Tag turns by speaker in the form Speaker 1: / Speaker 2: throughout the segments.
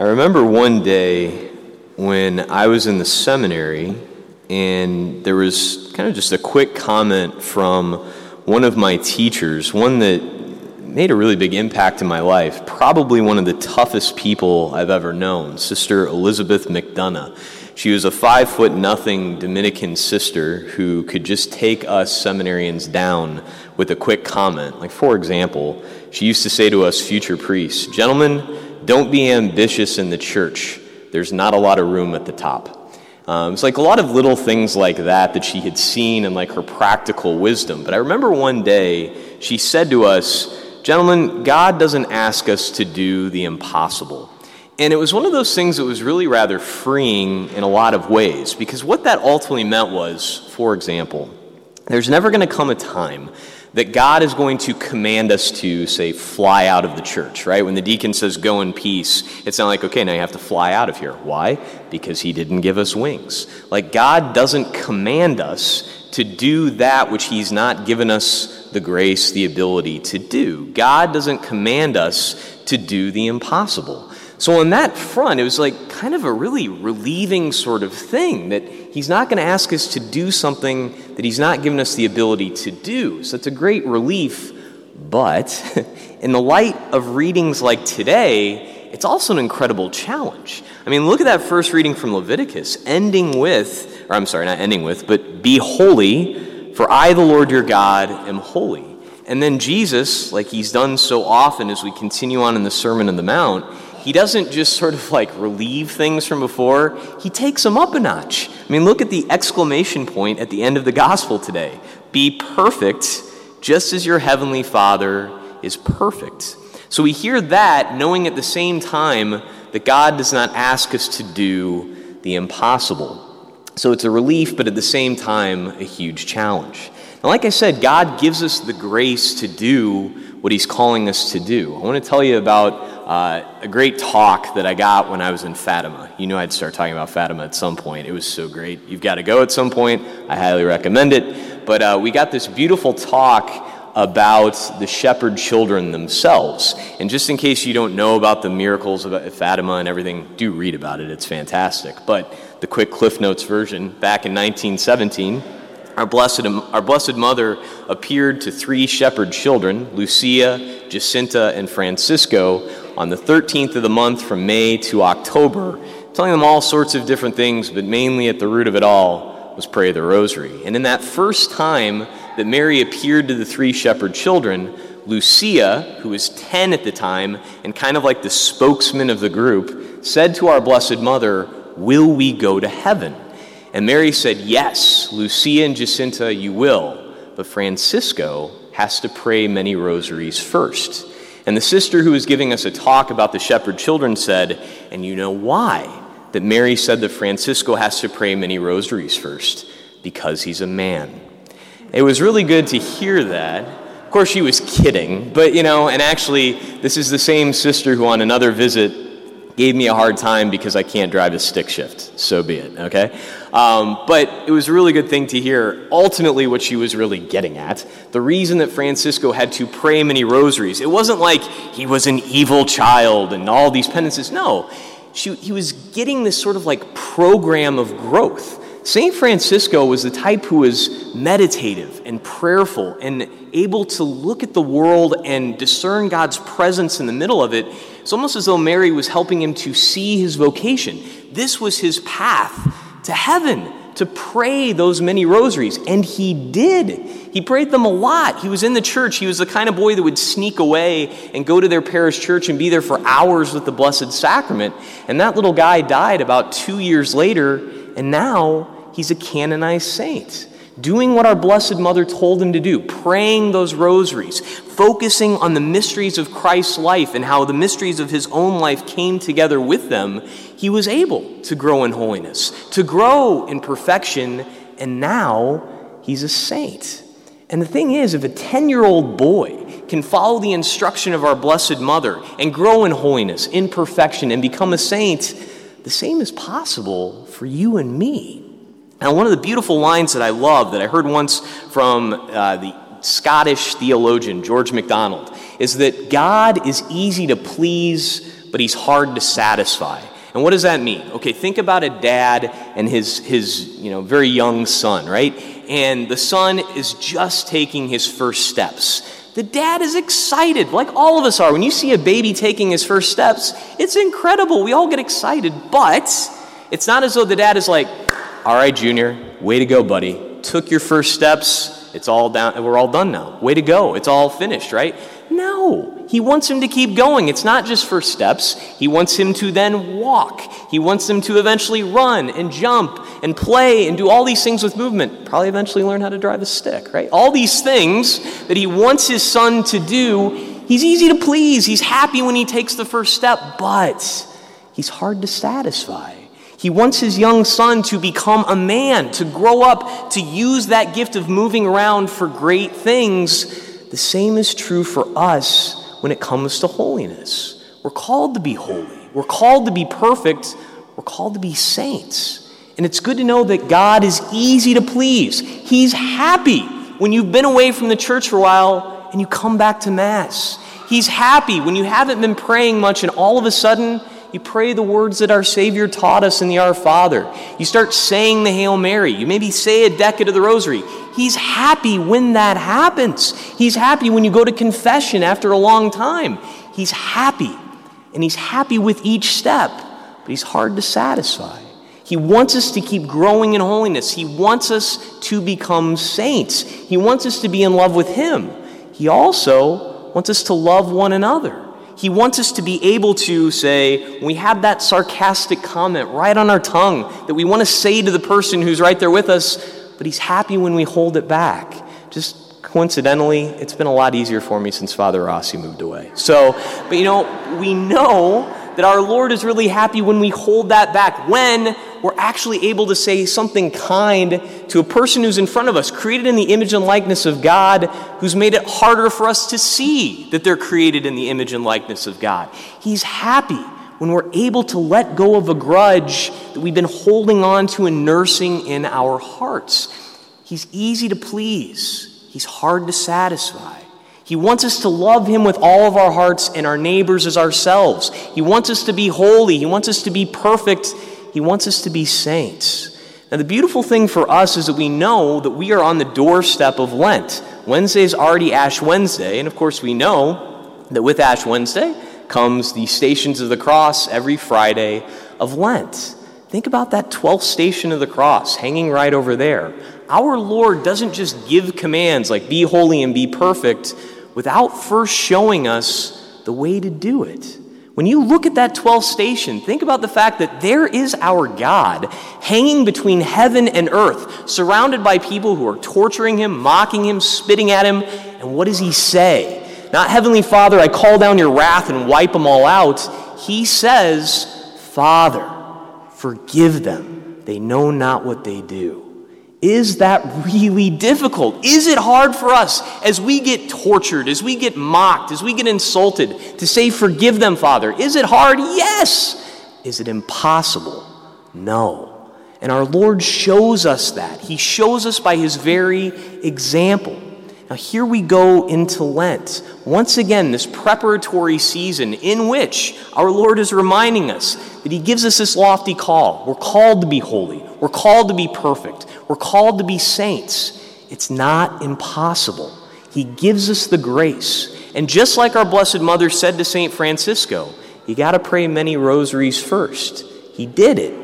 Speaker 1: I remember one day when I was in the seminary, and there was kind of just a quick comment from one of my teachers, one that made a really big impact in my life, probably one of the toughest people I've ever known, Sister Elizabeth McDonough. She was a five foot nothing Dominican sister who could just take us seminarians down with a quick comment. Like, for example, she used to say to us future priests, Gentlemen, don't be ambitious in the church. There's not a lot of room at the top. Um, it's like a lot of little things like that that she had seen and like her practical wisdom. But I remember one day she said to us, Gentlemen, God doesn't ask us to do the impossible. And it was one of those things that was really rather freeing in a lot of ways because what that ultimately meant was, for example, there's never going to come a time that God is going to command us to, say, fly out of the church, right? When the deacon says, go in peace, it's not like, okay, now you have to fly out of here. Why? Because he didn't give us wings. Like, God doesn't command us to do that which he's not given us the grace, the ability to do. God doesn't command us to do the impossible. So, on that front, it was like kind of a really relieving sort of thing that He's not going to ask us to do something that He's not given us the ability to do. So, it's a great relief. But in the light of readings like today, it's also an incredible challenge. I mean, look at that first reading from Leviticus, ending with, or I'm sorry, not ending with, but be holy, for I, the Lord your God, am holy. And then Jesus, like he's done so often as we continue on in the Sermon on the Mount, he doesn't just sort of like relieve things from before, he takes them up a notch. I mean, look at the exclamation point at the end of the gospel today Be perfect, just as your heavenly Father is perfect. So we hear that knowing at the same time that God does not ask us to do the impossible. So it's a relief, but at the same time, a huge challenge. And like I said, God gives us the grace to do what He's calling us to do. I want to tell you about uh, a great talk that I got when I was in Fatima. You knew I'd start talking about Fatima at some point. It was so great. You've got to go at some point. I highly recommend it. But uh, we got this beautiful talk about the shepherd children themselves. And just in case you don't know about the miracles of Fatima and everything, do read about it. It's fantastic. But the quick Cliff Notes version back in 1917, our blessed, our blessed mother appeared to three shepherd children, Lucia, Jacinta, and Francisco, on the 13th of the month from May to October, telling them all sorts of different things, but mainly at the root of it all was pray the rosary. And in that first time that Mary appeared to the three shepherd children, Lucia, who was 10 at the time and kind of like the spokesman of the group, said to our Blessed Mother, Will we go to heaven? And Mary said, Yes, Lucia and Jacinta, you will, but Francisco has to pray many rosaries first. And the sister who was giving us a talk about the shepherd children said, And you know why? That Mary said that Francisco has to pray many rosaries first, because he's a man. It was really good to hear that. Of course, she was kidding, but you know, and actually, this is the same sister who on another visit gave me a hard time because I can't drive a stick shift. So be it, okay? Um, but it was a really good thing to hear ultimately what she was really getting at. The reason that Francisco had to pray many rosaries, it wasn't like he was an evil child and all these penances. No, she, he was getting this sort of like program of growth. St. Francisco was the type who was meditative and prayerful and able to look at the world and discern God's presence in the middle of it it's almost as though Mary was helping him to see his vocation. This was his path to heaven, to pray those many rosaries. And he did. He prayed them a lot. He was in the church. He was the kind of boy that would sneak away and go to their parish church and be there for hours with the Blessed Sacrament. And that little guy died about two years later, and now he's a canonized saint doing what our Blessed Mother told him to do, praying those rosaries, focusing on the mysteries of Christ's life and how the mysteries of his own life came together with them, he was able to grow in holiness, to grow in perfection, and now he's a saint. And the thing is, if a 10 year old boy can follow the instruction of our Blessed Mother and grow in holiness, in perfection, and become a saint, the same is possible for you and me. Now, one of the beautiful lines that I love that I heard once from uh, the Scottish theologian George MacDonald is that God is easy to please, but he's hard to satisfy. And what does that mean? Okay, think about a dad and his, his you know, very young son, right? And the son is just taking his first steps. The dad is excited, like all of us are. When you see a baby taking his first steps, it's incredible. We all get excited, but it's not as though the dad is like, all right, Junior, way to go, buddy. Took your first steps. It's all down. We're all done now. Way to go. It's all finished, right? No. He wants him to keep going. It's not just first steps. He wants him to then walk. He wants him to eventually run and jump and play and do all these things with movement. Probably eventually learn how to drive a stick, right? All these things that he wants his son to do. He's easy to please. He's happy when he takes the first step, but he's hard to satisfy. He wants his young son to become a man, to grow up, to use that gift of moving around for great things. The same is true for us when it comes to holiness. We're called to be holy, we're called to be perfect, we're called to be saints. And it's good to know that God is easy to please. He's happy when you've been away from the church for a while and you come back to Mass. He's happy when you haven't been praying much and all of a sudden you pray the words that our Savior taught us in the Our Father. You start saying the Hail Mary. You maybe say a decade of the Rosary. He's happy when that happens. He's happy when you go to confession after a long time. He's happy. And He's happy with each step, but He's hard to satisfy. He wants us to keep growing in holiness. He wants us to become saints. He wants us to be in love with Him. He also wants us to love one another. He wants us to be able to say, we have that sarcastic comment right on our tongue that we want to say to the person who's right there with us, but he's happy when we hold it back. Just coincidentally, it's been a lot easier for me since Father Rossi moved away. So, but you know, we know that our Lord is really happy when we hold that back, when we're actually able to say something kind to a person who's in front of us, created in the image and likeness of God, who's made it harder for us to see that they're created in the image and likeness of God. He's happy when we're able to let go of a grudge that we've been holding on to and nursing in our hearts. He's easy to please, He's hard to satisfy. He wants us to love Him with all of our hearts and our neighbors as ourselves. He wants us to be holy. He wants us to be perfect. He wants us to be saints. Now, the beautiful thing for us is that we know that we are on the doorstep of Lent. Wednesday is already Ash Wednesday, and of course, we know that with Ash Wednesday comes the Stations of the Cross every Friday of Lent. Think about that 12th station of the cross hanging right over there. Our Lord doesn't just give commands like be holy and be perfect without first showing us the way to do it. When you look at that 12th station, think about the fact that there is our God hanging between heaven and earth, surrounded by people who are torturing him, mocking him, spitting at him. And what does he say? Not, Heavenly Father, I call down your wrath and wipe them all out. He says, Father, forgive them. They know not what they do. Is that really difficult? Is it hard for us as we get tortured, as we get mocked, as we get insulted to say, Forgive them, Father? Is it hard? Yes. Is it impossible? No. And our Lord shows us that. He shows us by His very example. Now, here we go into Lent. Once again, this preparatory season in which our Lord is reminding us that He gives us this lofty call. We're called to be holy, we're called to be perfect, we're called to be saints. It's not impossible. He gives us the grace. And just like our Blessed Mother said to St. Francisco, you got to pray many rosaries first. He did it.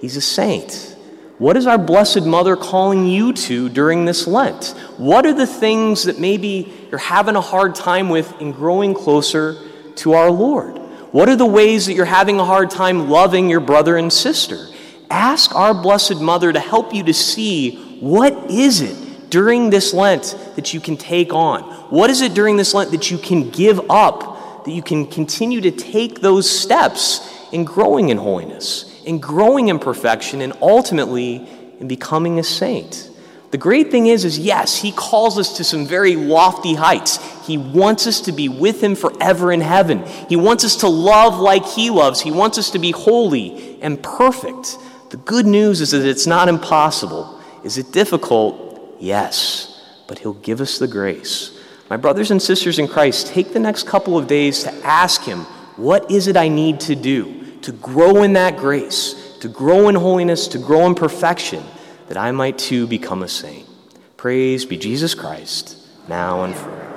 Speaker 1: He's a saint. What is our Blessed Mother calling you to during this Lent? What are the things that maybe you're having a hard time with in growing closer to our Lord? What are the ways that you're having a hard time loving your brother and sister? Ask our Blessed Mother to help you to see what is it during this Lent that you can take on? What is it during this Lent that you can give up, that you can continue to take those steps in growing in holiness? in growing in perfection and ultimately in becoming a saint. The great thing is is yes, he calls us to some very lofty heights. He wants us to be with him forever in heaven. He wants us to love like he loves. He wants us to be holy and perfect. The good news is that it's not impossible. Is it difficult? Yes, but he'll give us the grace. My brothers and sisters in Christ, take the next couple of days to ask him What is it I need to do to grow in that grace, to grow in holiness, to grow in perfection, that I might too become a saint? Praise be Jesus Christ, now and forever.